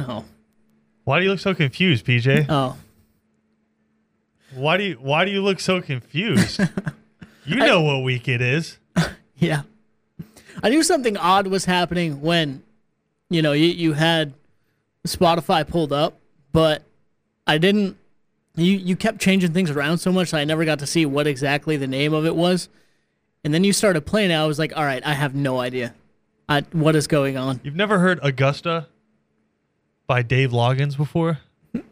Oh. Why do you look so confused, PJ? Oh. Why do you Why do you look so confused? you know what week it is. Yeah. I knew something odd was happening when, you know, you, you had Spotify pulled up, but I didn't. You you kept changing things around so much, that I never got to see what exactly the name of it was. And then you started playing it. I was like, all right, I have no idea I, what is going on. You've never heard Augusta by Dave Loggins before?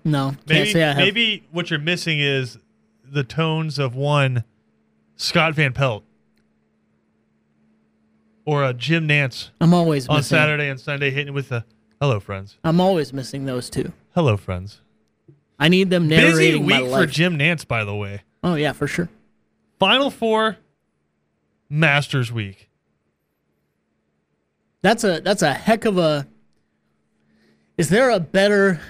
No, Maybe say I have. maybe what you're missing is the tones of one Scott Van Pelt or a Jim Nantz I'm always on missing. Saturday and Sunday hitting with the hello friends. I'm always missing those two. Hello friends. I need them Busy narrating my week for life. Jim Nantz by the way. oh yeah, for sure. Final 4 Masters week. That's a that's a heck of a. Is there a better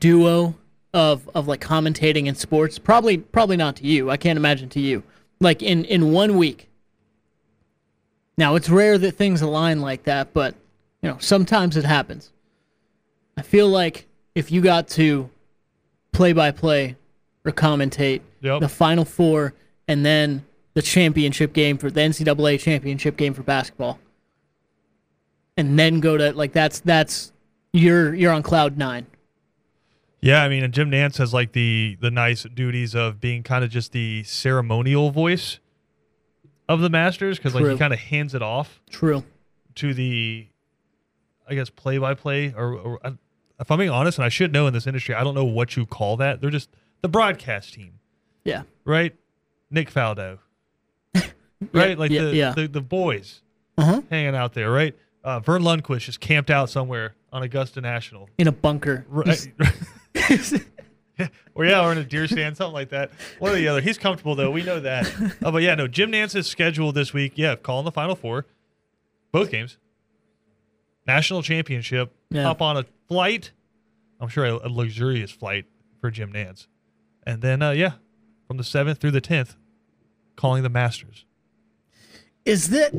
duo of of like commentating in sports? Probably probably not to you. I can't imagine to you. Like in in one week. Now it's rare that things align like that, but you know sometimes it happens. I feel like if you got to play by play or commentate Yep. the final four and then the championship game for the NCAA championship game for basketball and then go to like that's that's you're you're on cloud nine. Yeah, I mean, and Jim Nantz has like the the nice duties of being kind of just the ceremonial voice of the Masters because like he kind of hands it off True. to the, I guess, play by play. Or, or I- if I'm being honest, and I should know in this industry, I don't know what you call that. They're just the broadcast team, Yeah. right? Nick Faldo, right? like yeah, the, yeah. the the boys Uh-huh. hanging out there, right? Uh, Verne Lundquist just camped out somewhere on Augusta National. In a bunker. Right. or yeah, or in a deer stand, something like that. One or the other. He's comfortable though. We know that. Uh, but yeah, no. Jim Nantz's schedule this week. Yeah, calling the Final Four, both games. National championship. Yeah. Hop on a flight. I'm sure a, a luxurious flight for Jim Nantz, and then uh, yeah, from the seventh through the tenth, calling the Masters. Is that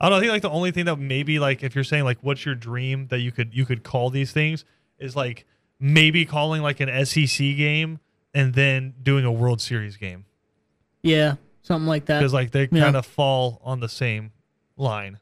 I don't know. I think like the only thing that maybe like if you're saying like what's your dream that you could you could call these things is like maybe calling like an SEC game and then doing a World Series game yeah, something like that. because like they Yeah. kind of fall on the same line.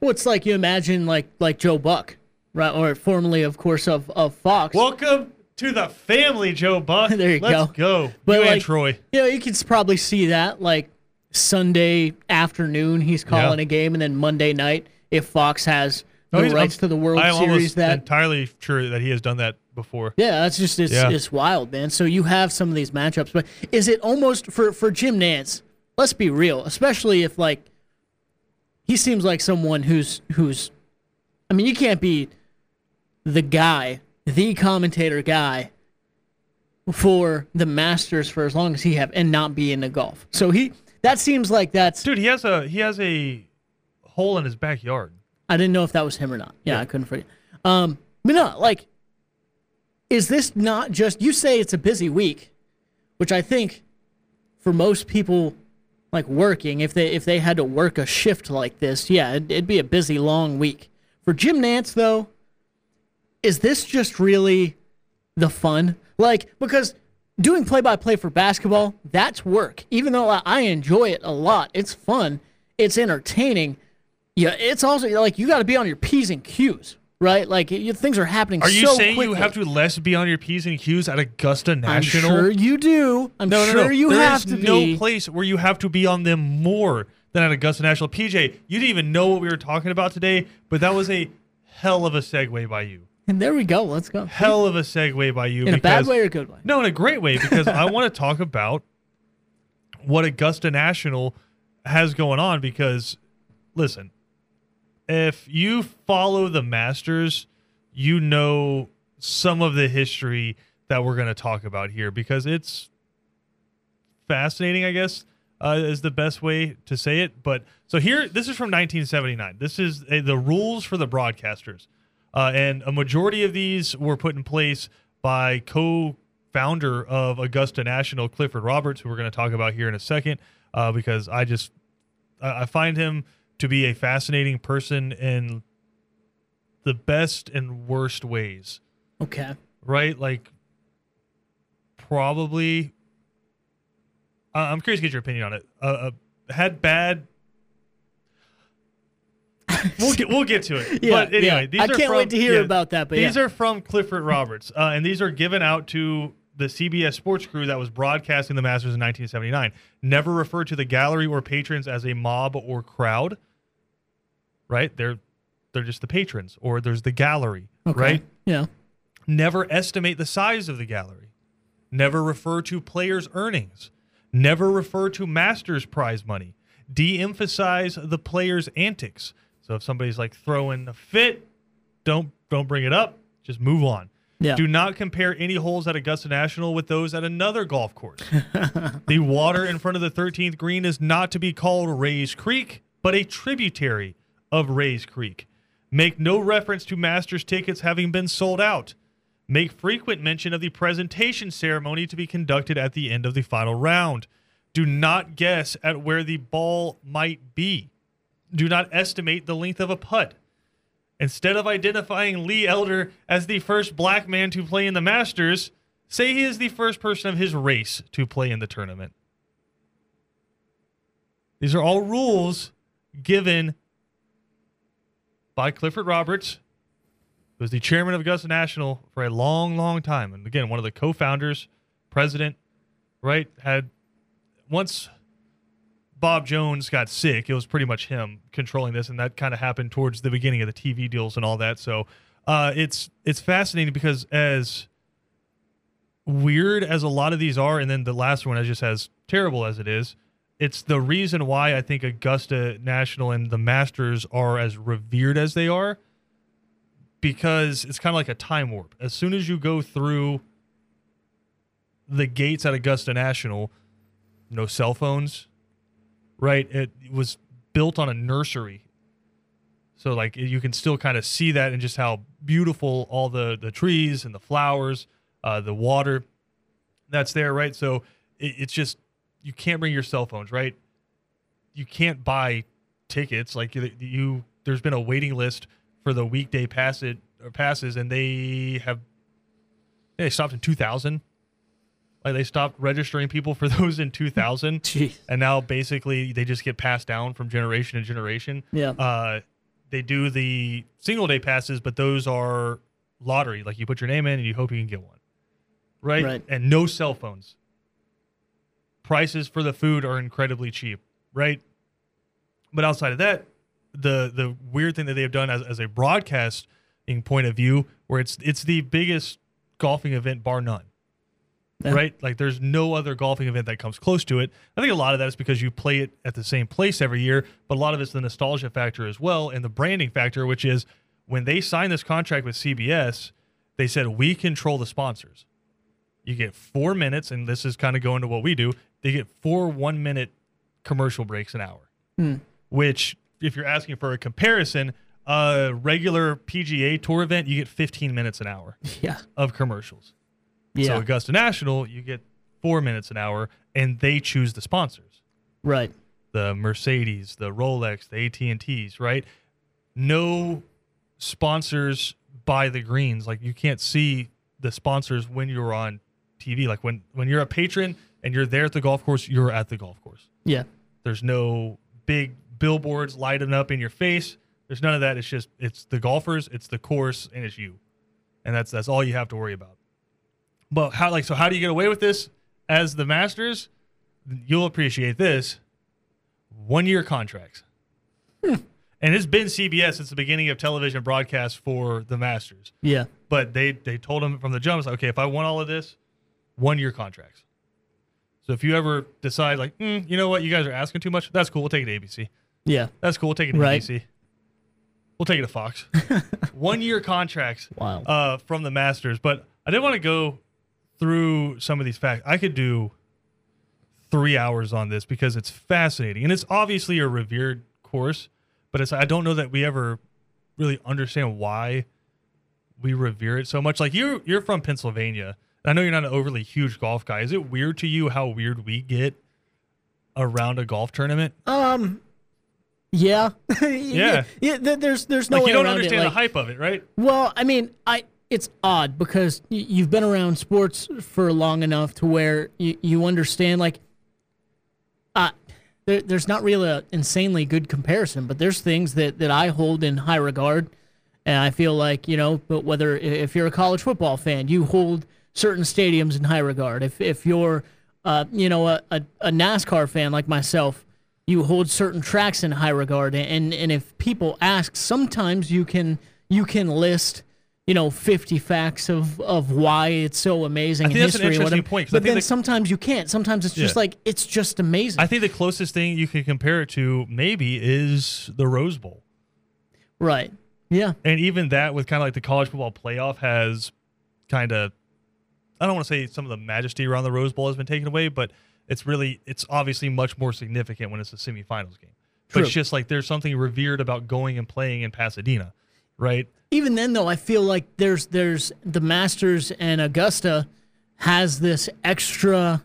Well, it's like you imagine like like Joe Buck, right? Or formerly, of course, of of Fox. Welcome to the family, Joe Buck. There you go. Let's go. But, you and like, Troy. you know, you could probably see that like Sunday afternoon, he's calling Yeah. a game, and then Monday night, if Fox has No, the he's- rights I'm- to the World I'm Series, that entirely sure that he has done that before. Yeah, that's just it's, Yeah. it's wild, man. So you have some of these matchups, but is it almost for for Jim Nantz? Let's be real, especially if like he seems like someone who's who's I mean, you can't be the guy, the commentator guy for the Masters for as long as he have and not be in the golf. So he that seems like that's Dude, he has a he has a hole in his backyard. I didn't know if that was him or not. Yeah, Yeah. I couldn't forget. Um, but no, like, is this not just you say it's a busy week, which I think for most people, like working, if they if they had to work a shift like this, yeah, it'd, it'd be a busy long week. For Jim Nantz, though, is this just really the fun? Like, because doing play by play for basketball, that's work. Even though I, enjoy it a lot, it's fun, it's entertaining. Yeah, it's also like you got to be on your p's and q's, right? Like you, things are happening. Are you so saying you quickly. have to less be on your P's and Q's at Augusta National? I'm sure you do. I'm No, no, sure no. you There have to no place where you have to be on them more than at Augusta National. PJ, you didn't even know what we were talking about today, but that was a hell of a segue by you. And there we go. Let's go. Hell of a segue by you. in a bad way or a good way? No, in a great way because I want to talk about what Augusta National has going on because listen, if you follow the Masters, you know some of the history that we're going to talk about here because it's fascinating, I guess, uh, is the best way to say it. But so here, this is from 1979. This is uh, the rules for the broadcasters. Uh, and a majority of these were put in place by co-founder of Augusta National, Clifford Roberts, who we're going to talk about here in a second, uh, because I just I find him to be a fascinating person in the best and worst ways, Okay. right? Like probably. Uh, I'm curious to get your opinion on it. Uh, uh, had bad. We'll get we'll get to it. Yeah. but anyway, yeah. these I are can't from, wait to hear yeah, about that. But these yeah. are from Clifford Roberts, uh, and these are given out to the CBS sports crew that was broadcasting the Masters in 1979. Never refer to the gallery or patrons as a mob or crowd. Right? They're they're just the patrons, or there's the gallery. okay. Right? Yeah. Never estimate the size of the gallery. Never refer to players' earnings. Never refer to Masters prize money. De-emphasize the players' antics. So if somebody's like throwing a fit, don't don't bring it up. Just move on. Yeah. Do not compare any holes at Augusta National with those at another golf course. the water in front of the 13th green is not to be called Rae's Creek, but a tributary of Rae's Creek. Make no reference to Masters tickets having been sold out. Make frequent mention of the presentation ceremony to be conducted at the end of the final round. Do not guess at where the ball might be. Do not estimate the length of a putt. Instead of identifying Lee Elder as the first black man to play in the Masters, say he is the first person of his race to play in the tournament. These are all rules given by Clifford Roberts, who was the chairman of Augusta National for a long, long time. And again, one of the co founders, president, right? Had once Bob Jones got sick, it was pretty much him controlling this, and that kind of happened towards the beginning of the TV deals and all that. So uh, it's it's fascinating because as weird as a lot of these are, and then the last one is just as terrible as it is, it's the reason why I think Augusta National and the Masters are as revered as they are because it's kind of like a time warp. As soon as you go through the gates at Augusta National, no cell phones, right? It was built on a nursery. So like you can still kind of see that and just how beautiful all the the trees and the flowers, uh, the water that's there, right? So it, it's just you can't bring your cell phones, right? You can't buy tickets like you, you there's been a waiting list for the weekday pass it passes and they have they stopped in 2000 like they stopped registering people for those in 2000 Jeez. and now basically they just get passed down from generation to generation. Yeah. uh they do the single day passes but those are lottery. Like you put your name in and you hope you can get one. Right, Right. and no cell phones. Prices for the food are incredibly cheap. Right? But outside of that the the weird thing that they have done as, as a broadcasting point of view where it's it's the biggest golfing event bar none Yeah. right like there's no other golfing event that comes close to it i think a lot of that is because you play it at the same place every year but a lot of it's the nostalgia factor as well and the branding factor which is when they signed this contract with cbs they said we control the sponsors you get four minutes and this is kind of going to what we do they get four one minute commercial breaks an hour Hmm. which if you're asking for a comparison a regular pga tour event you get 15 minutes an hour Yeah. of commercials Yeah. so Augusta National, you get four minutes an hour, and they choose the sponsors: right. the Mercedes, the Rolex, the AT and T's. Right? No sponsors by the greens. Like you can't see the sponsors when you're on TV. Like when when you're a patron and you're there at the golf course, you're at the golf course. Yeah. There's no big billboards lighting up in your face. There's none of that. It's just it's the golfers, it's the course, and it's you, and that's that's all you have to worry about. But how like so? How do you get away with this as the Masters? You'll appreciate this. One year contracts, and it's been CBS since the beginning of television broadcast for the Masters. Yeah. But they they told him from the jump, like, okay, if I want all of this, one year contracts. So if you ever decide like, mm, you know what, you guys are asking too much, that's cool. We'll take it to ABC. Yeah. That's cool. We'll take it to Right. ABC. We'll take it to Fox. One year contracts Wow. uh, from the Masters. But I did want to go through some of these facts. I could do three hours on this because it's fascinating. And it's obviously a revered course, but it's I don't know that we ever really understand why we revere it so much. Like you you're from Pennsylvania. I know you're not an overly huge golf guy. Is it weird to you how weird we get around a golf tournament? Um, Yeah, Yeah. yeah. th- There's there's no Like way you don't understand the hype of it, right? Well, I mean, I it's odd because you've been around sports for long enough to where you, you understand like uh there, there's not really an insanely good comparison, but there's things that that I hold in high regard and I feel like, you know, but whether if you're a college football fan, you hold certain stadiums in high regard. If if you're uh, you know, a, a, a NASCAR fan like myself, you hold certain tracks in high regard and and if people ask sometimes you can you can list you know 50 facts of of why it's so amazing I think in that's an history or interesting point, but then that- sometimes you can't sometimes it's just Yeah. like it's just amazing I think the closest thing you can compare it to maybe is the Rose Bowl. right yeah And even that with kind of like the college football playoff has kind of I don't want to say some of the majesty around the Rose Bowl has been taken away, but it's really it's obviously much more significant when it's a semifinals game. But it's just like there's something revered about going and playing in Pasadena, right? Even then though i feel like there's there's the masters and augusta has this extra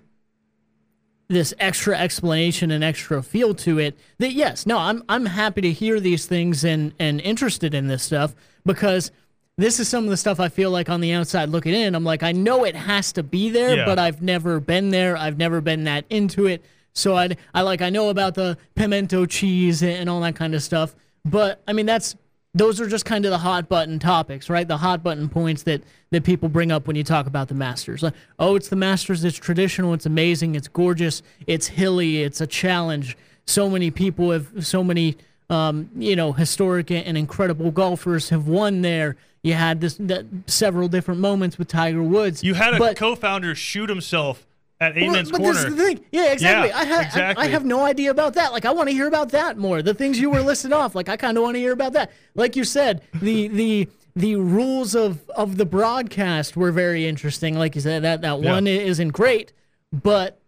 this extra explanation and extra feel to it that yes no i'm i'm happy to hear these things and and interested in this stuff because this is some of the stuff i feel like on the outside looking in i'm like i know it has to be there Yeah. but i've never been there i've never been that into it so i i like i know about the pimento cheese and all that kind of stuff but i mean that's those are just kind of the hot button topics, right? The hot button points that that people bring up when you talk about the Masters. Like, oh, it's the Masters. It's traditional. It's amazing. It's gorgeous. It's hilly. It's a challenge. So many people have, so many, um, you know, historic and incredible golfers have won there. You had this that, several different moments with Tiger Woods. You had a but, co-founder shoot himself at well, Amen's but this is the thing. Yeah, exactly. Yeah, I, ha- exactly. I, have no idea about that. Like, I want to hear about that more. The things you were listing off, like, I kind of want to hear about that. Like you said, the the the rules of of the broadcast were very interesting. Like you said, that that Yeah. one isn't great, but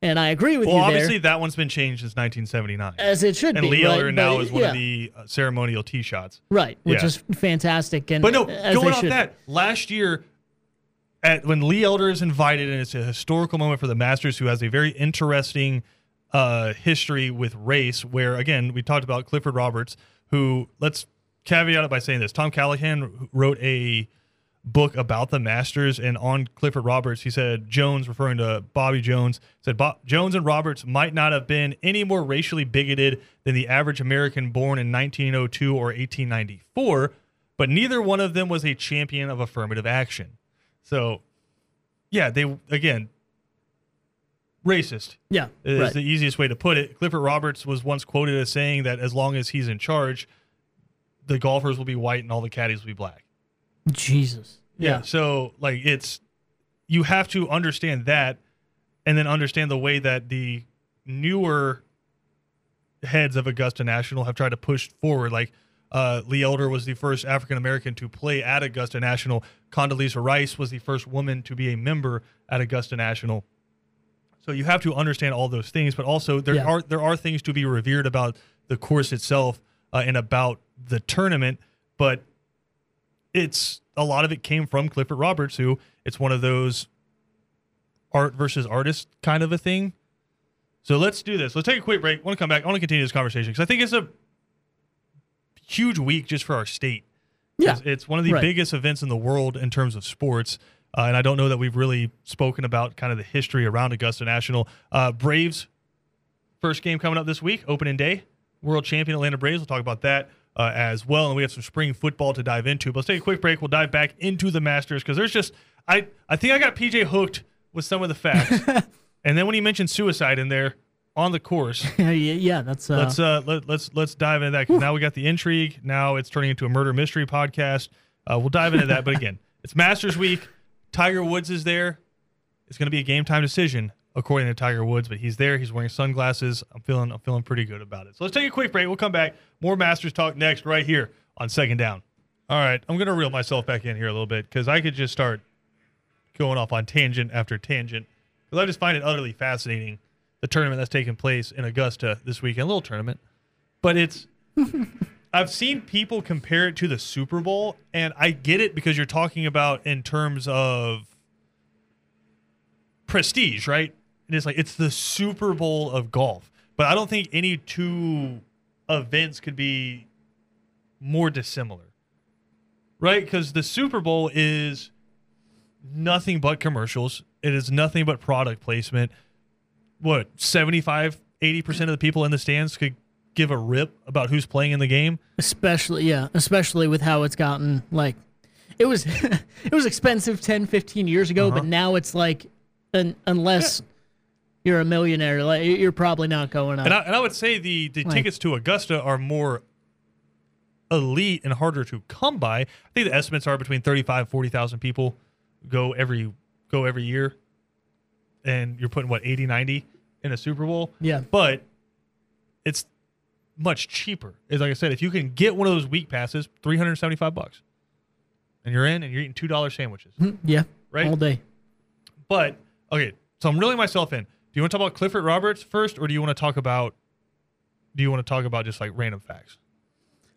and I agree with well, you Well, obviously that one's been changed since 1979. as it should and be. Lee right? Elder now But, is one yeah, of the uh, ceremonial tee shots. right, which Yeah. is fantastic. And But no, going off that, last year, at when Lee Elder is invited, and it's a historical moment for the Masters, who has a very interesting uh, history with race. Where again, we talked about Clifford Roberts, who let's caveat it by saying this: Tom Callahan wrote a book about the Masters, and on Clifford Roberts, he said Jones, referring to Bobby Jones, said Bo- Jones and Roberts might not have been any more racially bigoted than the average American born in 1902 or 1894, but neither one of them was a champion of affirmative action. So, yeah, they again racist yeah, is right. the easiest way to put it. Clifford Roberts was once quoted as saying that as long as he's in charge, the golfers will be white and all the caddies will be black. Jesus. Yeah. So like it's you have to understand that and then understand the way that the newer heads of Augusta National have tried to push forward. Like uh, Lee Elder was the first African American to play at Augusta National. Condoleezza Rice was the first woman to be a member at Augusta National. So you have to understand all those things, but also there Yeah. are there are things to be revered about the course itself uh, and about the tournament. But it's a lot of it came from Clifford Roberts, who it's one of those art versus artist kind of a thing. So let's do this. Let's take a quick break. I want to come back. I want to continue this conversation because I think it's a huge week just for our state. Yeah. It's, one of the Right. biggest events in the world in terms of sports. Uh, and I don't know that we've really spoken about kind of the history around Augusta National. Uh, Braves, first game coming up this week, opening day. World champion Atlanta Braves. We'll talk about that uh, as well. And we have some spring football to dive into. But let's take a quick break. We'll dive back into the Masters because there's just, I, I think I got PJ hooked with some of the facts. and then when he mentioned suicide in there on the course, yeah, yeah, that's uh, let's uh let, let's let's dive into that 'cause now we got the intrigue. Now it's turning into a murder mystery podcast. Uh, we'll dive into that but again it's masters week. Tiger woods is there. It's going to be a game time decision according to tiger woods but he's there. He's wearing sunglasses. I'm feeling i'm feeling pretty good about it. So let's take a quick break. We'll come back. More masters talk next right here on second down. All right i'm going to reel myself back in here a little bit because i could just start going off on tangent after tangent because i just find it utterly fascinating the tournament that's taking place in Augusta this weekend. A little tournament, but it's. I've seen people compare it to the Super Bowl, and I get it because you're talking about in terms of prestige, right? And it's like it's the Super Bowl of golf, but I don't think any two events could be more dissimilar, right? Because the Super Bowl is nothing but commercials. It is nothing but product placement. What 75, 80 percent of the people in the stands could give a rip about who's playing in the game. Especially, yeah, especially with how it's gotten like it was it was expensive 10, 15 years ago, but Uh-huh. now it's like un, unless you're a millionaire, like you're probably not going out. And I, and I would say the, the Like- tickets to Augusta are more elite and harder to come by. I think the estimates are between 35 40,000 people go every go every year. And you're putting what 80 90 in a Super Bowl. yeah. But it's much cheaper. It's like I said, if you can get one of those week passes, 375 bucks. And you're in and you're eating $2 sandwiches. Mhm, Yeah. Right? All day. But okay, so I'm reeling myself in. Do you want to talk about Clifford Roberts first, or do you want to talk about? Do you want to talk about just like random facts?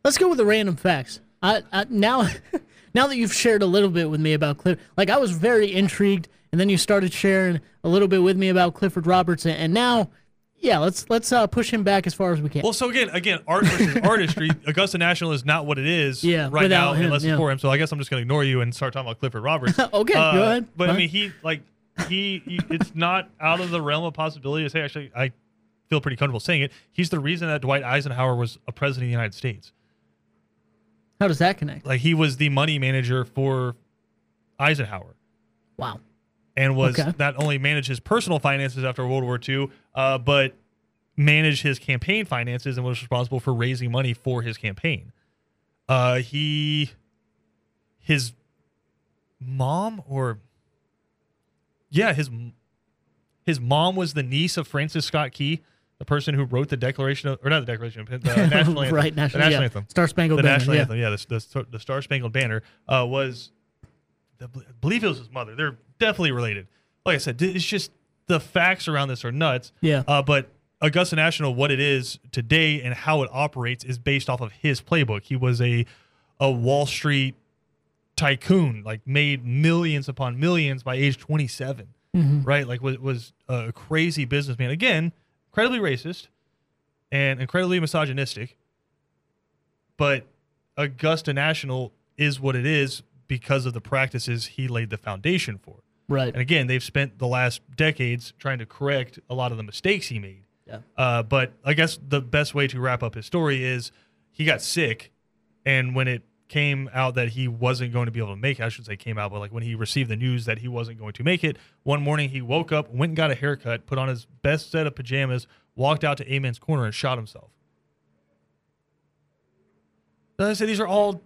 Let's go with the random facts. I, I now, now that you've shared a little bit with me about Clifford, like I was very intrigued, and then you started sharing a little bit with me about Clifford Robertson, and, now, yeah, let's let's uh, push him back as far as we can. Well, so again, again, art versus artistry. Augusta National is not what it is Yeah, right now him, unless yeah. it's for him. So I guess I'm just going to ignore you and start talking about Clifford Roberts. Okay, Uh, go ahead. But I mean, he like he, he it's not out of the realm of possibility to say. Actually, I feel pretty comfortable saying it. He's the reason that Dwight Eisenhower was a president of the United States. How does that connect? Like he was the money manager for Eisenhower. Wow. And was Okay. not only managed his personal finances after World War II, uh, but managed his campaign finances and was responsible for raising money for his campaign. Uh, he, his mom, or yeah, his his mom was the niece of Francis Scott Key, the person who wrote the Declaration of, or not the Declaration, of- the national anthem, right, the national, national yeah. anthem Star Spangled the Banner. national yeah. anthem. Yeah, the, the, the Star Spangled Banner uh, was, I believe it was his mother. They're definitely related. Like I said, it's just the facts around this are nuts. Yeah. Uh, but Augusta National, what it is today and how it operates is based off of his playbook. He was a a Wall Street tycoon, like made millions upon millions by age 27. Mm-hmm. Right, like was was a crazy businessman. Again, incredibly racist and incredibly misogynistic but Augusta National is what it is because of the practices he laid the foundation for. Right. And again, they've spent the last decades trying to correct a lot of the mistakes he made. Yeah. Uh, but I guess the best way to wrap up his story is he got sick, and when it came out that he wasn't going to be able to make it, I should say came out, but like when he received the news that he wasn't going to make it, one morning he woke up, went and got a haircut, put on his best set of pajamas, walked out to Amen's corner and shot himself. As I said, these are all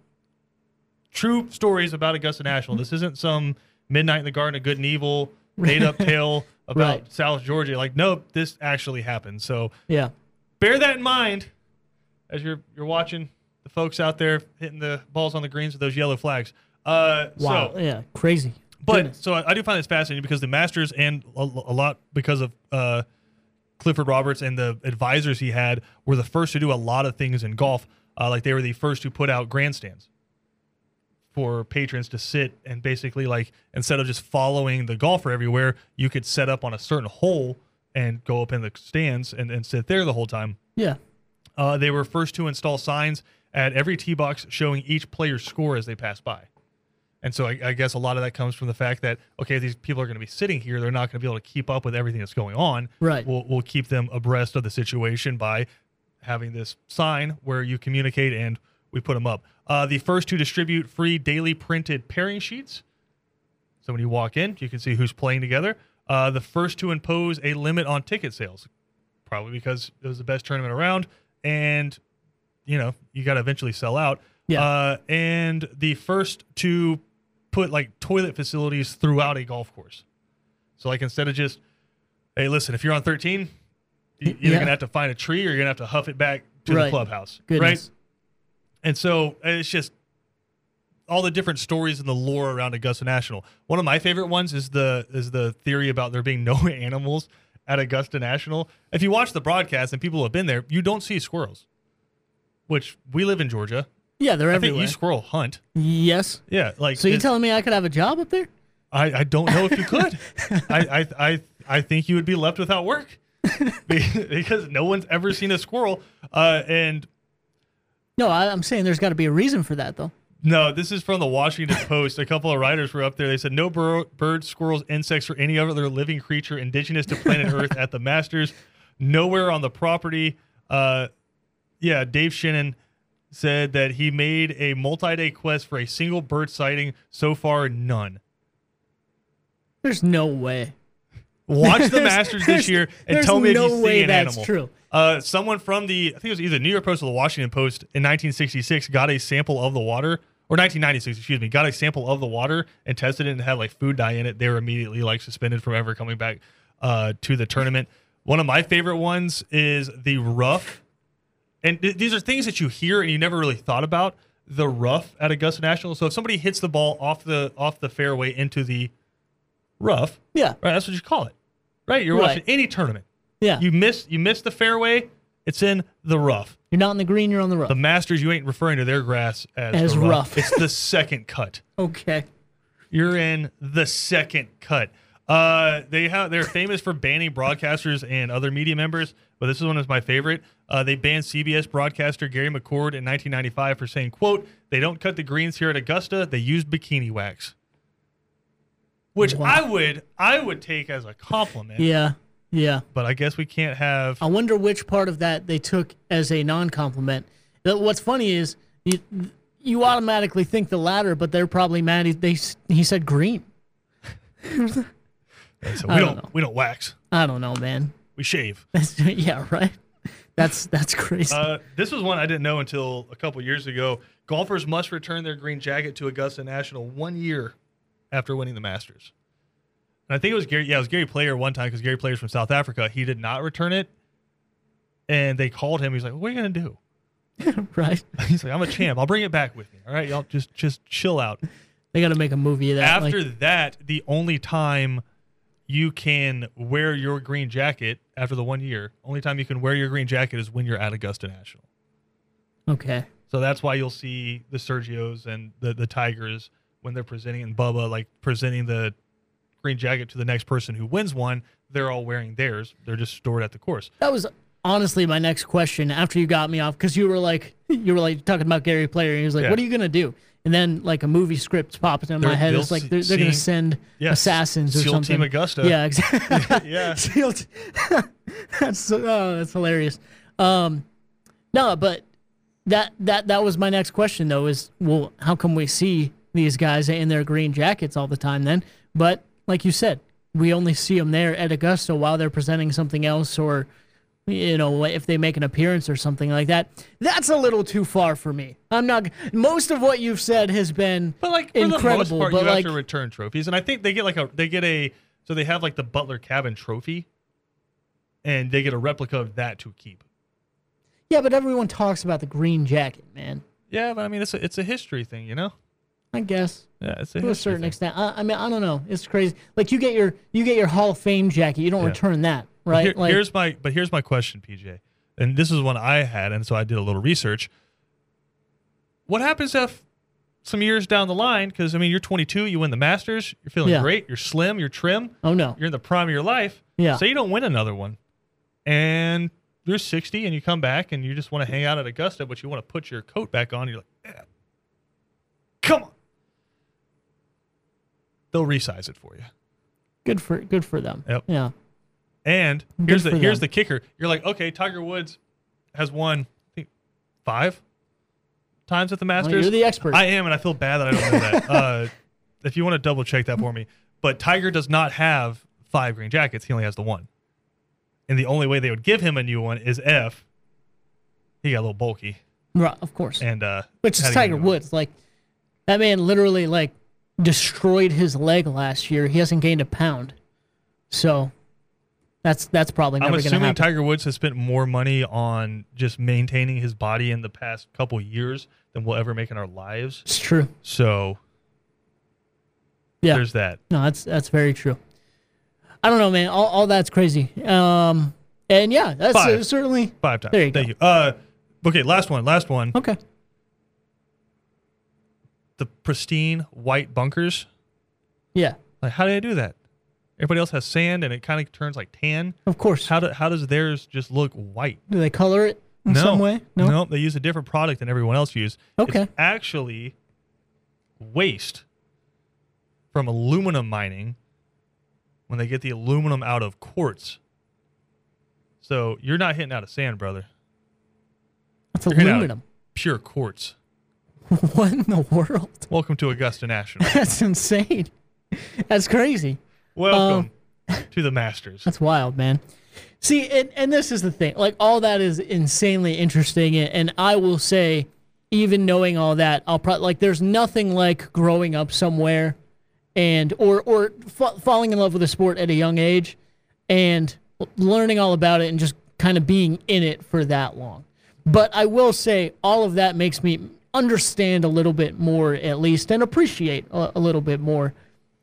true stories about Augusta National. This isn't some Midnight in the Garden of Good and Evil made up tale about Right. South Georgia. Like, nope, this actually happened. So Yeah. bear that in mind as you're you're watching the folks out there hitting the balls on the greens with those yellow flags. Uh, Wow. So, yeah. Crazy. but Goodness. so I, I do find this fascinating because the Masters and a, a lot because of uh, Clifford Roberts and the advisors he had were the first to do a lot of things in golf. Uh, like they were the first to put out grandstands for patrons to sit and basically like instead of just following the golfer everywhere, you could set up on a certain hole and go up in the stands and, and sit there the whole time. yeah. Uh, they were first to install signs at every tee box showing each player's score as they pass by. And so I, I guess a lot of that comes from the fact that okay, these people are going to be sitting here; they're not going to be able to keep up with everything that's going on. Right. We'll, we'll keep them abreast of the situation by having this sign where you communicate and we put them up. Uh, the first to distribute free daily printed pairing sheets. So when you walk in, you can see who's playing together. Uh, the first to impose a limit on ticket sales, probably because it was the best tournament around, and you know you got to eventually sell out. Yeah. Uh, and the first to put like toilet facilities throughout a golf course. So like instead of just, hey, listen, if you're on 13, you- you're Yeah. gonna have to find a tree or you're gonna have to huff it back to the Right. clubhouse, right? And so it's just all the different stories and the lore around Augusta National. One of my favorite ones is the is the theory about there being no animals at Augusta National. If you watch the broadcast and people have been there, you don't see squirrels. Which we live in Georgia. Yeah. They're I think everywhere. you squirrel hunt. yes. Yeah, like So you telling me I could have a job up there? I, I don't know if you could. I, I I I think you would be left without work because no one's ever seen a squirrel. Uh, and No, I, I'm saying there's got to be a reason for that, though. No, this is from the Washington Post. A couple of writers were up there. They said no bur- birds, squirrels, insects, or any other living creature indigenous to planet Earth at the Masters. Nowhere on the property. Uh, yeah, Dave Sheinin said that he made a multi-day quest for a single bird sighting. So far, none. There's no way. Watch the Masters this year and tell me no if you way see an that's animal. true. Uh, someone from the I think it was either New York Post or the Washington Post in 1966 got a sample of the water, or 1996, excuse me, got a sample of the water and tested it and had like food dye in it. They were immediately like suspended from ever coming back uh, to the tournament. One of my favorite ones is the rough, and th- these are things that you hear and you never really thought about. The rough at Augusta National. So if somebody hits the ball off the off the fairway into the rough, Yeah. right? That's what you call it, right? You're Right. watching any tournament. Yeah. You miss you miss the fairway. It's in the rough. You're not in the green, you're on the rough. The Masters, you ain't referring to their grass as, As the rough. it's the second cut. okay. You're in the second cut. Uh, they have they're famous for banning broadcasters and other media members, but this is one of my favorite. Uh, they banned CBS broadcaster Gary McCord in 1995 for saying, "quote They don't cut the greens here at Augusta. They use bikini wax," which Wow. I would I would take as a compliment. Yeah. Yeah. But I guess we can't have. I wonder which part of that they took as a non-compliment. Uh, What's funny is you, you automatically think the latter, but they're probably mad. He, they he said green. So we I don't, don't we don't wax. I don't know, man. We shave. That's, yeah, right. That's that's crazy. Uh, this was one I didn't know until a couple years ago. Golfers must return their green jacket to Augusta National one year after winning the Masters. And I think it was Gary. Yeah, it was Gary Player one time because Gary Player's from South Africa. He did not return it, and they called him. He's like, "What are you gonna do?" right. He's like, "I'm a champ. I'll bring it back with me. All right, y'all just just chill out." They got to make a movie of that. after like, that, the only time you can wear your green jacket after the one year, only time you can wear your green jacket is when you're at Augusta National. okay. So that's why you'll see the Sergios and the the Tigers when they're presenting and Bubba like presenting the green jacket to the next person who wins one. They're all wearing theirs. They're just stored at the course. That was honestly my next question after you got me off because you were like you were like talking about Gary Player and he was like, Yeah. "What are you gonna do?" And then like a movie script pops in my They're- head. It's like they're, they're gonna send Yes, assassins or SEAL something. Team Augusta. Yeah, exactly. Yeah. SEAL t- that's so- oh, that's hilarious. Um, no, but that that that was my next question though. Is well, how come we see these guys in their green jackets all the time then? But like you said, we only see them there at Augusta while they're presenting something else, or you know, if they make an appearance or something like that. That's a little too far for me. I'm not. Most of what you've said has been But like for incredible, the most part, but you like have to return trophies, and I think they get like a they get a so they have like the Butler Cabin trophy, and they get a replica of that to keep. yeah, but everyone talks about the green jacket, man. Yeah, but I mean it's a it's a history thing, you know. I guess. Yeah, it's a to a certain thing. extent. I, I mean, I don't know. It's crazy. Like you get your you get your Hall of Fame jacket. You don't Yeah. return that, right? Here- like here's my but here's my question, PJ, and this is one I had, and so I did a little research. What happens if some years down the line? Because I mean, you're 22, you win the Masters, you're feeling Yeah. great, you're slim, you're trim, oh no, you're in the prime of your life. Yeah. Say you don't win another one, and you're 60, and you come back, and you just want to hang out at Augusta, but you want to put your coat back on. You're like, "Eh, come on. They'll resize it for you. good for good for them. Yep. Yeah, And here's the here's them. the kicker. You're like, okay, Tiger Woods has won I think five times at the well, Masters. you're the expert. I am, and I feel bad that I don't know that. uh, if you want to double check that for me, but Tiger does not have five green jackets. He only has the one. And the only way they would give him a new one is if he got a little bulky right, of course. and uh, Which is to get a Tiger. Woods. Like that man literally like destroyed his leg last year. He hasn't gained a pound, so that's that's probably I'm never going to assuming. Tiger Woods has spent more money on just maintaining his body in the past couple years than we'll ever make in our lives. it's true. So Yeah. there's that. No, that's that's very true. I don't know, man. All, all that's crazy. Um, and yeah, that's Five. uh, certainly Five times. There you Thank go. you. Uh, okay, last one. Last one. okay. The pristine white bunkers. Yeah, Like, how do they do that? Everybody else has sand, and it kind of turns like tan. of course. How do, how does theirs just look white? Do they color it? in no, some way? No. no, they use a different product than everyone else uses. Okay. It's actually waste from aluminum mining when they get the aluminum out of quartz. So you're not hitting out of sand, brother. That's You're aluminum. Pure quartz. what in the world? Welcome to Augusta National. That's insane. That's crazy. Welcome Um, to the Masters. That's wild, man. See, and, and this is the thing. Like, all that is insanely interesting. And, and I will say, even knowing all that, I'll probably, like, there's nothing like growing up somewhere and, or, or fa- falling in love with a sport at a young age and learning all about it and just kind of being in it for that long. But I will say, all of that makes me understand a little bit more, at least, and appreciate a, a little bit more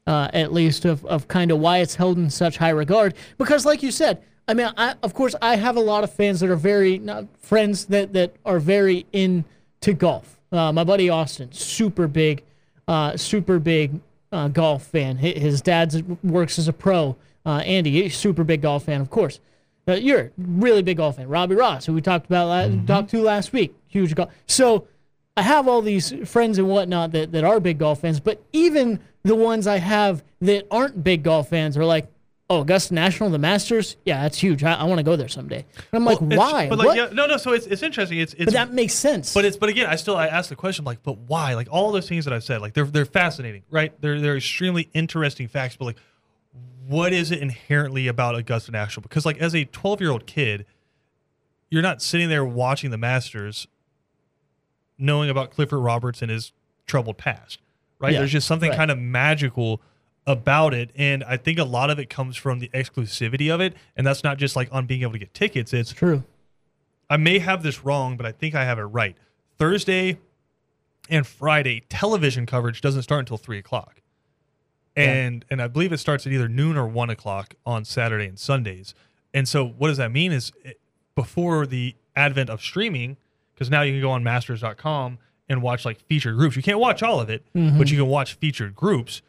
uh, at least of, of kind of why it's held in such high regard. Because, like you said, I mean, I, of course, I have a lot of fans that are very not friends that that are very into golf. Uh, my buddy Austin, super big, uh, super big uh, golf fan. His, dad works as a pro. Uh, Andy, super big golf fan, of course. Uh, you're a really big golf fan. Robbie Ross, who we talked about la- talked to last week, huge golf. So I have all these friends and whatnot that, that are big golf fans, but even the ones I have that aren't big golf fans are like, oh, Augusta National, the Masters, yeah, that's huge. I, I want to go there someday. And I'm like, Well, it's- why? But like, yeah, no, no. So it's it's interesting. It's it's but that makes sense. But it's but again, I still I ask the question like, but why? Like all those things that I've said, like they're they're fascinating, right? They're they're extremely interesting facts, but like, what is it inherently about Augusta National? Because like as a twelve year old kid, you're not sitting there watching the Masters, knowing about Clifford Roberts and his troubled past, right? Yeah, There's just something right. kind of magical about it, and I think a lot of it comes from the exclusivity of it, and that's not just like on being able to get tickets. It's True. I may have this wrong, but I think I have it right. Thursday and Friday television coverage doesn't start until three o'clock, and and I believe it starts at either noon or one o'clock on Saturday and Sundays. And so, what does that mean? Is it, before the advent of streaming, because now you can go on Masters.com and watch like featured groups. You can't watch all of it, but mm-hmm. you can watch featured groups.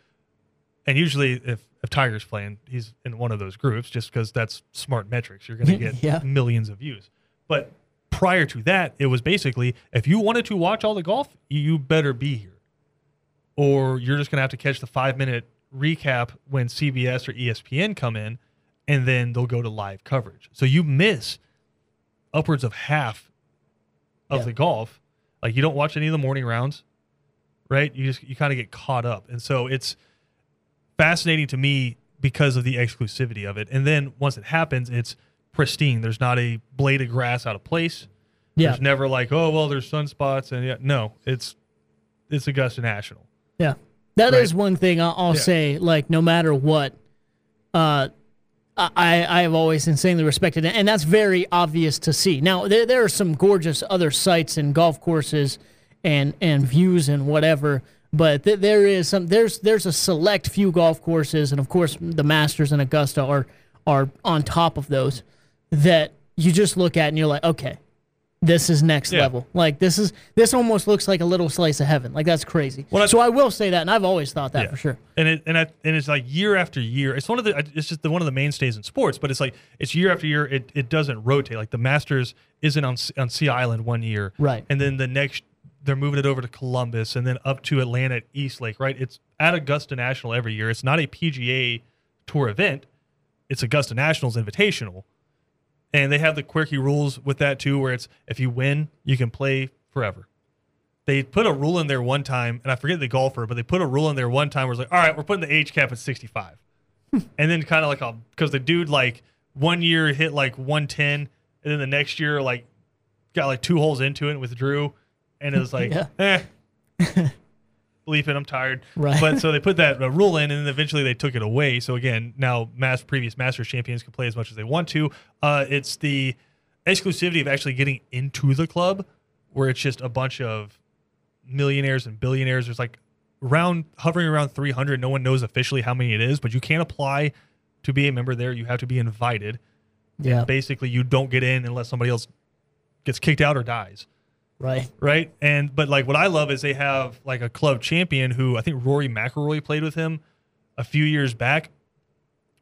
And usually, if if Tiger's playing, he's in one of those groups, just because that's smart metrics. You're going to get Yeah. millions of views. But prior to that, it was basically if you wanted to watch all the golf, you better be here, or you're just going to have to catch the five minute recap when CBS or ESPN come in, and then they'll go to live coverage. So you miss upwards of half of Yeah. the golf. Like you don't watch any of the morning rounds, right? You just you kind of get caught up, and so it's fascinating to me because of the exclusivity of it. And then once it happens, it's pristine. There's not a blade of grass out of place. Yeah. There's never like, oh well, there's sunspots, and yeah, no, it's it's Augusta National. Yeah, that is Right. one thing I'll, I'll Yeah. say. Like, no matter what, uh, I I have always insanely respected and that's very obvious to see. Now, there there are some gorgeous other sites and golf courses, and and views and whatever. But th- there is some there's there's a select few golf courses, and of course the Masters and Augusta are are on top of those that you just look at and you're like, okay, this is next Yeah. level. Like this is this almost looks like a little slice of heaven. Like that's crazy. Well, I- so I will say that, and I've always thought that Yeah. for sure. And it and I, and it's like year after year. It's one of the it's just the, one of the mainstays in sports. But it's like it's year after year. It, it doesn't rotate. Like the Masters isn't on on Sea Island one year, Right. And then the next they're moving it over to Columbus and then up to Atlanta at East Lake. Right. It's at Augusta National every year. It's not a PGA Tour event. It's Augusta National's Invitational, and they have the quirky rules with that too, where it's if you win, you can play forever they put a rule in there one time, and I forget the golfer, but they put a rule in there one time where it's like, all right, we're putting the age cap at 65. and then kind of like, a because the dude, like, one year hit like 110, and then the next year, like, got like two holes into it and withdrew. And it was like, Yeah. eh, bleep it, I'm tired. Right. But so they put that uh, rule in, and then eventually they took it away. So again, now mass previous Masters champions can play as much as they want to. Uh, it's the exclusivity of actually getting into the club, where it's just a bunch of millionaires and billionaires. There's like around hovering around 300. No one knows officially how many it is, but you can't apply to be a member there. You have to be invited. Yeah. Basically, you don't get in unless somebody else gets kicked out or dies Right. right? And but like what I love is they have like a club champion who I think Rory McIlroy played with him a few years back,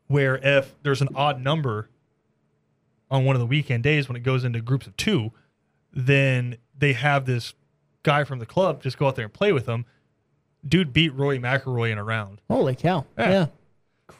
where if there's an odd number on one of the weekend days when it goes into groups of two, then they have this guy from the club just go out there and play with them. Dude beat Roy McIlroy in a round. Holy cow! Yeah. Yeah,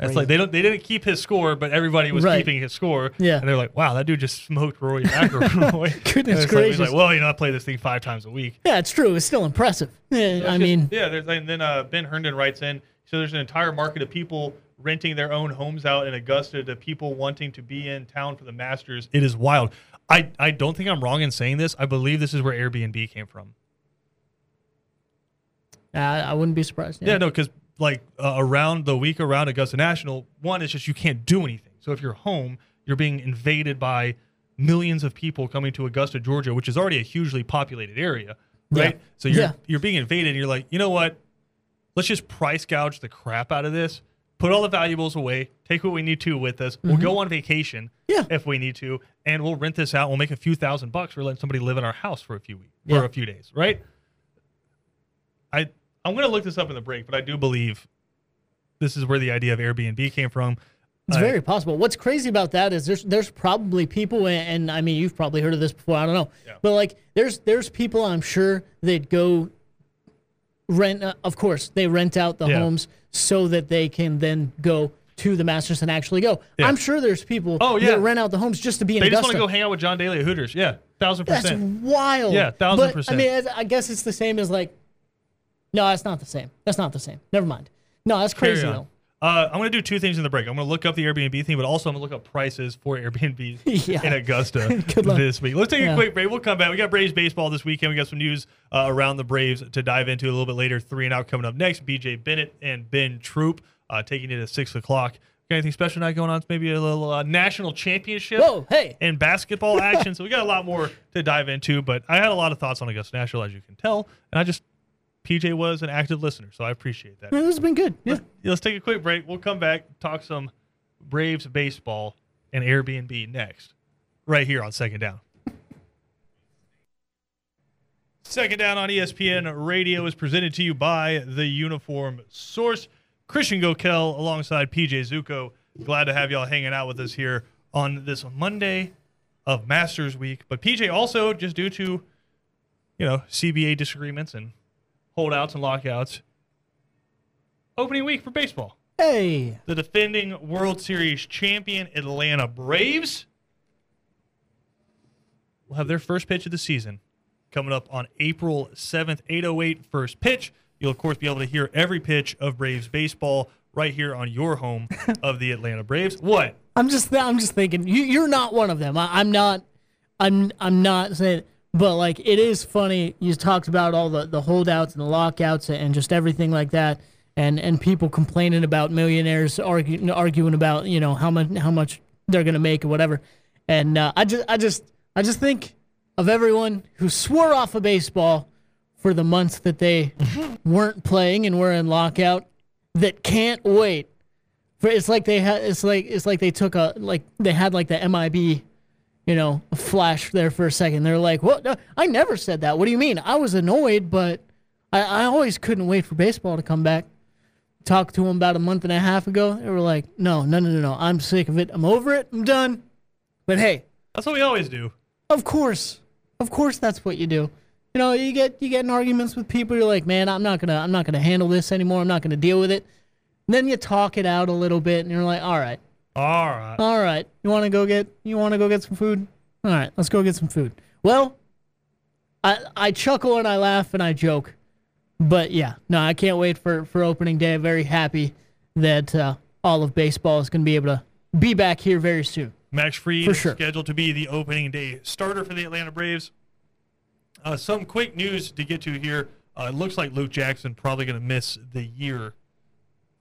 It's like they don't they didn't keep his score, but everybody was Right. keeping his score. Yeah. And they're like, wow, that dude just smoked Rory McIlroy. Goodness it's like- gracious. he's like, well, you know, I play this thing five times a week. yeah, it's true. It's still impressive. Yeah, I mean, yeah. There's and then uh, Ben Herndon writes in. So there's an entire market of people renting their own homes out in Augusta to people wanting to be in town for the Masters. It is wild. I I don't think I'm wrong in saying this. I believe this is where Airbnb came from. I, I wouldn't be surprised. Yeah, no, because like uh, around the week around Augusta National, one is just you can't do anything. So if you're home, you're being invaded by millions of people coming to Augusta, Georgia, which is already a hugely populated area, right? Yeah. So you're Yeah. you're being invaded. and You're like, you know what? Let's just price gouge the crap out of this. Put all the valuables away. Take what we need to with us. We'll go on vacation Mm-hmm. Yeah. if we need to, and we'll rent this out. We'll make a few thousand bucks for letting somebody live in our house for a few weeks, for a few days, right? I'm gonna look this up in the break, but I do believe this is where the idea of Airbnb came from. It's Uh, very possible. What's crazy about that is there's there's probably people, and, and I mean you've probably heard of this before. I don't know, Yeah. but like there's there's people I'm sure that go rent. Uh, of course, they rent out the Yeah. homes so that they can then go to the Masters and actually go. Yeah. I'm sure there's people Oh, yeah. that rent out the homes just to be in They just want to go hang out with John Daly at Hooters. Yeah, thousand percent. That's wild. Yeah, thousand But, percent. I mean, I guess it's the same as like. No, that's not the same. That's not the same. Never mind. No, that's crazy though. Uh, I'm going to do two things in the break. I'm going to look up the Airbnb thing, but also I'm going to look up prices for Airbnb Yeah. in Augusta this week. Let's take Yeah. a quick break. We'll come back. We got Braves baseball this weekend. We got some news uh, around the Braves to dive into a little bit later. Three and out coming up next. BJ Bennett and Ben Troop uh, taking it at six o'clock. Got anything special tonight going on? Maybe a little uh, national championship Whoa, hey. and basketball action. so we got a lot more to dive into, but I had a lot of thoughts on Augusta National, as you can tell, and I just PJ was an active listener, so I appreciate that. This has been good. Yeah. Let's, let's take a quick break. We'll come back, talk some Braves baseball and Airbnb next, right here on Second Down. Second Down on ESPN Radio is presented to you by the Uniform Source. Christian Gokel alongside PJ Zuko. Glad to have y'all hanging out with us here on this Monday of Masters Week. But PJ also, just due to, you know, CBA disagreements and holdouts and lockouts, opening week for baseball. Hey. The defending World Series champion Atlanta Braves will have their first pitch of the season coming up on April 7th, 808 first pitch. You'll of course be able to hear every pitch of Braves baseball right here on your home of the Atlanta Braves. What? I'm just I'm just thinking you, you're not one of them. I, I'm not. I'm I'm not saying. But like it is funny. You talked about all the, the holdouts and the lockouts and just everything like that, and and people complaining about millionaires arguing arguing about you know how much how much they're gonna make or whatever. And uh, I just I just I just think of everyone who swore off of baseball for the months that they weren't playing and were in lockout that can't wait for it's like they had it's like it's like they took a like they had like the MIB you know flash there for a second. They're like what? No, I never said that. What do you mean? I was annoyed but I, I always couldn't wait for baseball to come back. Talked to them about a month and a half ago. They were like no no no no no. I'm sick of it. I'm over it. I'm done. But hey. That's what we always do. of course. Of course that's what you do. You know you get you get in arguments with people. You're like man i'm not gonna i'm not gonna handle this anymore. I'm not gonna deal with it. And then you talk it out a little bit and you're like all right All right. all right you want to go get you want to go get some food all right let's go get some food well i i chuckle and i laugh and i joke but yeah no i can't wait for for opening day i'm very happy that uh, all of baseball is gonna be able to be back here very soon Max Fried For is sure. scheduled to be the opening day starter for the Atlanta Braves. Uh, some quick news to get to here. Uh, it looks like Luke Jackson probably going to miss the year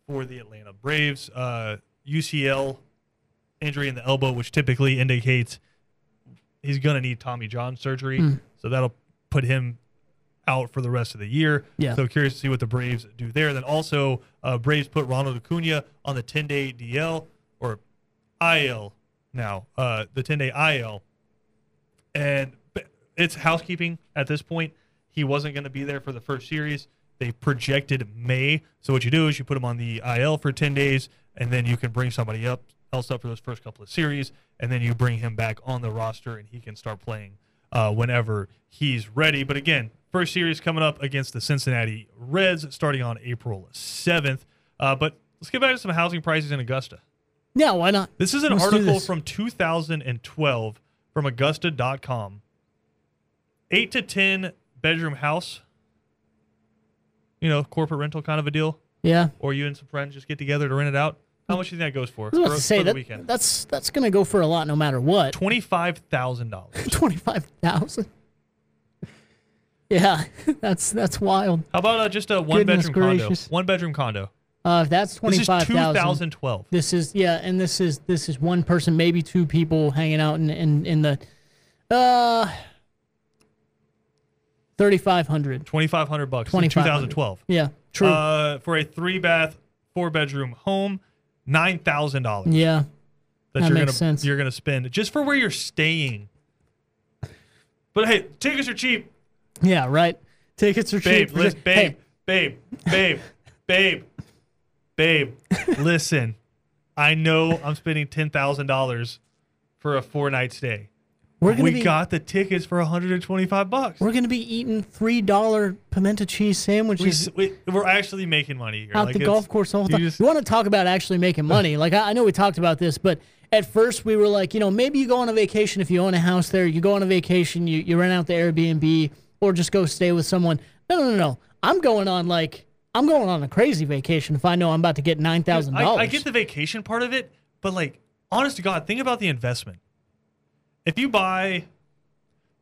for the Atlanta Braves. Uh, UCL injury in the elbow, which typically indicates he's going to need Tommy John surgery. Hmm. So that'll put him out for the rest of the year. Yeah. So curious to see what the Braves do there. Then also, uh, Braves put Ronald Acuna on the 10 day DL or IL now, uh, the 10 day IL. And it's housekeeping at this point. He wasn't going to be there for the first series. They projected May. So what you do is you put him on the IL for 10 days, and then you can bring somebody up else up for those first couple of series, and then you bring him back on the roster, and he can start playing uh, whenever he's ready. But again, first series coming up against the Cincinnati Reds starting on April 7th. Uh, but let's get back to some housing prices in Augusta. Yeah, why not? This is an Let's article from 2012 from Augusta.com. Eight to 10 bedroom house, you know, corporate rental kind of a deal, Yeah. or you and some friends just get together to rent it out. How much do you think that goes for? I was for, to say for the that weekend? that's that's gonna go for a lot no matter what. $25,000. Twenty five thousand. Yeah, that's that's wild. How about uh, just a one Goodness bedroom gracious. condo? One bedroom condo. Uh, if that's This is 2012. This is yeah, and this is this is one person, maybe two people hanging out in in, in the uh thirty five hundred. 2500 bucks. This is 2500. 2012. Yeah, true. Uh, for a three bath, four bedroom home, $9,000. yeah, that, That you're makes gonna sense. you're gonna spend just for where you're staying. But hey, tickets are cheap, yeah, right. Tickets are babe. cheap. Listen, babe, Hey, babe, babe, babe, babe. Listen, I know I'm spending ten thousand dollars for a four night stay. We're gonna We be got the tickets for 125 bucks. we're gonna be eating three dollar pimento cheese sandwiches we, we're actually making money here. out Like, the golf course all the you time. just- you want to talk about actually making money? like I, I know we talked about this, but at first we were like, you know, maybe you go on a vacation if you own a house there. You go on a vacation, you, you rent out the Airbnb, or just go stay with someone. No, no, no, no. I'm going on like I'm going on a crazy vacation if I know I'm about to get nine thousand I, dollars. I get the vacation part of it, but like, honest to God, think about the investment. If you buy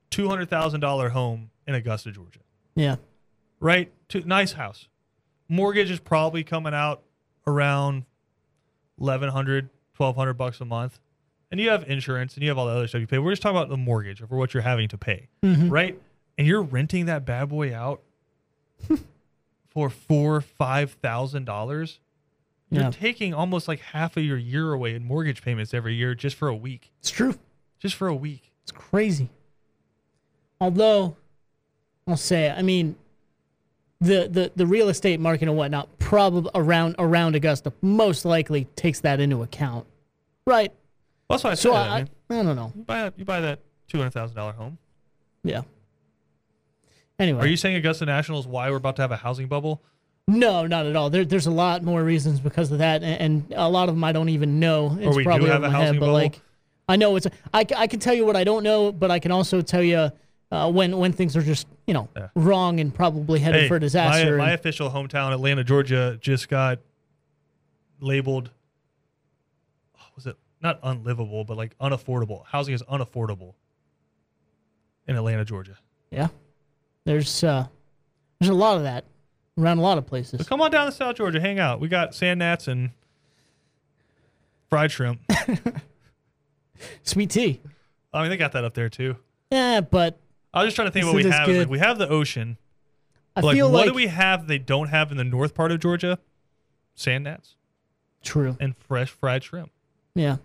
two hundred thousand dollar home in Augusta, Georgia, yeah, right? To, nice house, mortgage is probably coming out around 1100 1200 bucks a month, and you have insurance and you have all the other stuff you pay. We're just talking about the mortgage for what you're having to pay, Mm-hmm. right? And you're renting that bad boy out for four five thousand dollars. You're Yeah. taking almost like half of your year away in mortgage payments every year just for a week. it's true. Just for a week. It's crazy. Although, I'll say, I mean, the, the, the real estate market and whatnot, probably around around Augusta, most likely takes that into account, right? Well, that's why I So said. I, I, mean, I don't know. you buy you buy that two hundred thousand dollar home. Yeah. Anyway, Are you saying Augusta National is why we're about to have a housing bubble? no, not at all. There, there's a lot more reasons because of that, and, and a lot of them I don't even know. It's we do probably have a head, housing but bubble? like, I know it's. I, I can tell you what I don't know, but I can also tell you uh, when when things are just you know Yeah. wrong and probably headed for my, disaster. my and- official hometown, Atlanta, Georgia, just got labeled. oh, Was it not unlivable, but like unaffordable? Housing is unaffordable in Atlanta, Georgia. Yeah. There's uh there's a lot of that around a lot of places. So come on down to South Georgia, hang out. We got sand gnats and fried shrimp. Sweet tea. I mean, they got that up there too. Yeah, but I was just trying to think what we have. Like, we have the ocean. I But, like, feel what like do we have they don't have in the north part of Georgia? Sand gnats true. and fresh fried shrimp. Yeah.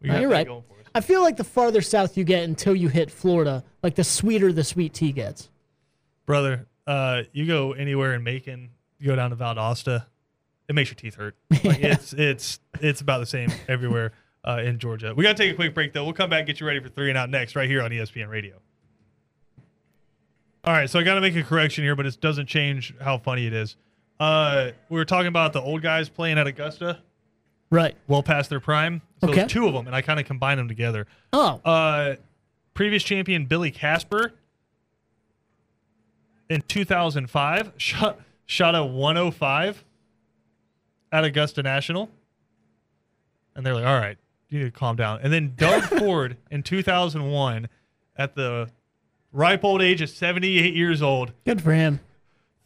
No, you're right. going for us. I feel like the farther south you get until you hit Florida, like the sweeter the sweet tea gets. brother. Uh, you go anywhere in Macon, you go down to Valdosta, it makes your teeth hurt. Like, it's it's it's about the same everywhere uh, in Georgia. We gotta take a quick break though. We'll come back and get you ready for three and out next, right here on ESPN Radio. All right, so I gotta make a correction here, but it doesn't change how funny it is. Uh, we were talking about the old guys playing at Augusta, Right. well past their prime. So Okay. there's two of them, and I kind of combined them together. Oh. Uh, previous champion Billy Casper in 2005 shot shot a 105 at Augusta National, and they're like, "All right, you need to calm down." And then Doug Ford in 2001 at the ripe old age of 78 years old, Good for him.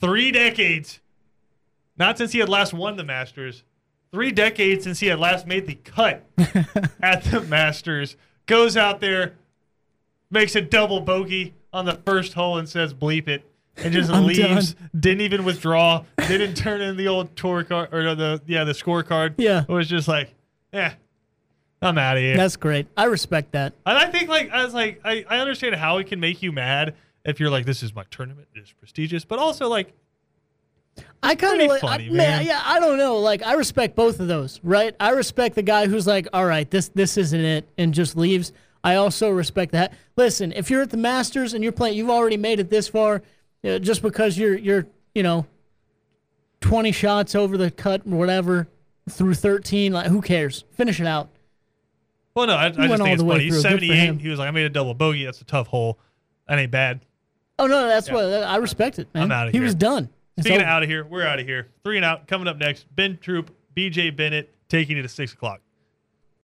three decades, not since he had last won the Masters, three decades since he had last made the cut at the Masters, goes out there, makes a double bogey on the first hole and says bleep it. And just I'm leaves. Didn't even withdraw. Didn't turn in the old tour card or the yeah the scorecard. Yeah. it was just like, yeah, I'm out of here. That's great. I respect that. And I think like I was like I, I understand how it can make you mad if you're like this is my tournament, it is prestigious, but also like I kind of like, funny, I, man. yeah, I don't know. Like, I respect both of those, right? I respect the guy who's like, all right, this this isn't it, and just leaves. I also respect that. Listen, if you're at the Masters and you're playing, you've already made it this far, uh, just because you're you're you know, twenty shots over the cut or whatever through thirteen. Like, who cares? Finish it out. Well, no, I, I just think it's funny. He's through. 78. He was like, I made a double bogey. That's a tough hole. That ain't bad. Oh no, that's Yeah. what I respect it, man. I'm outta he here. He was done. Speaking of out of here, we're out of here. Three and out. Coming up next, Ben Troop, BJ Bennett taking it to six o'clock.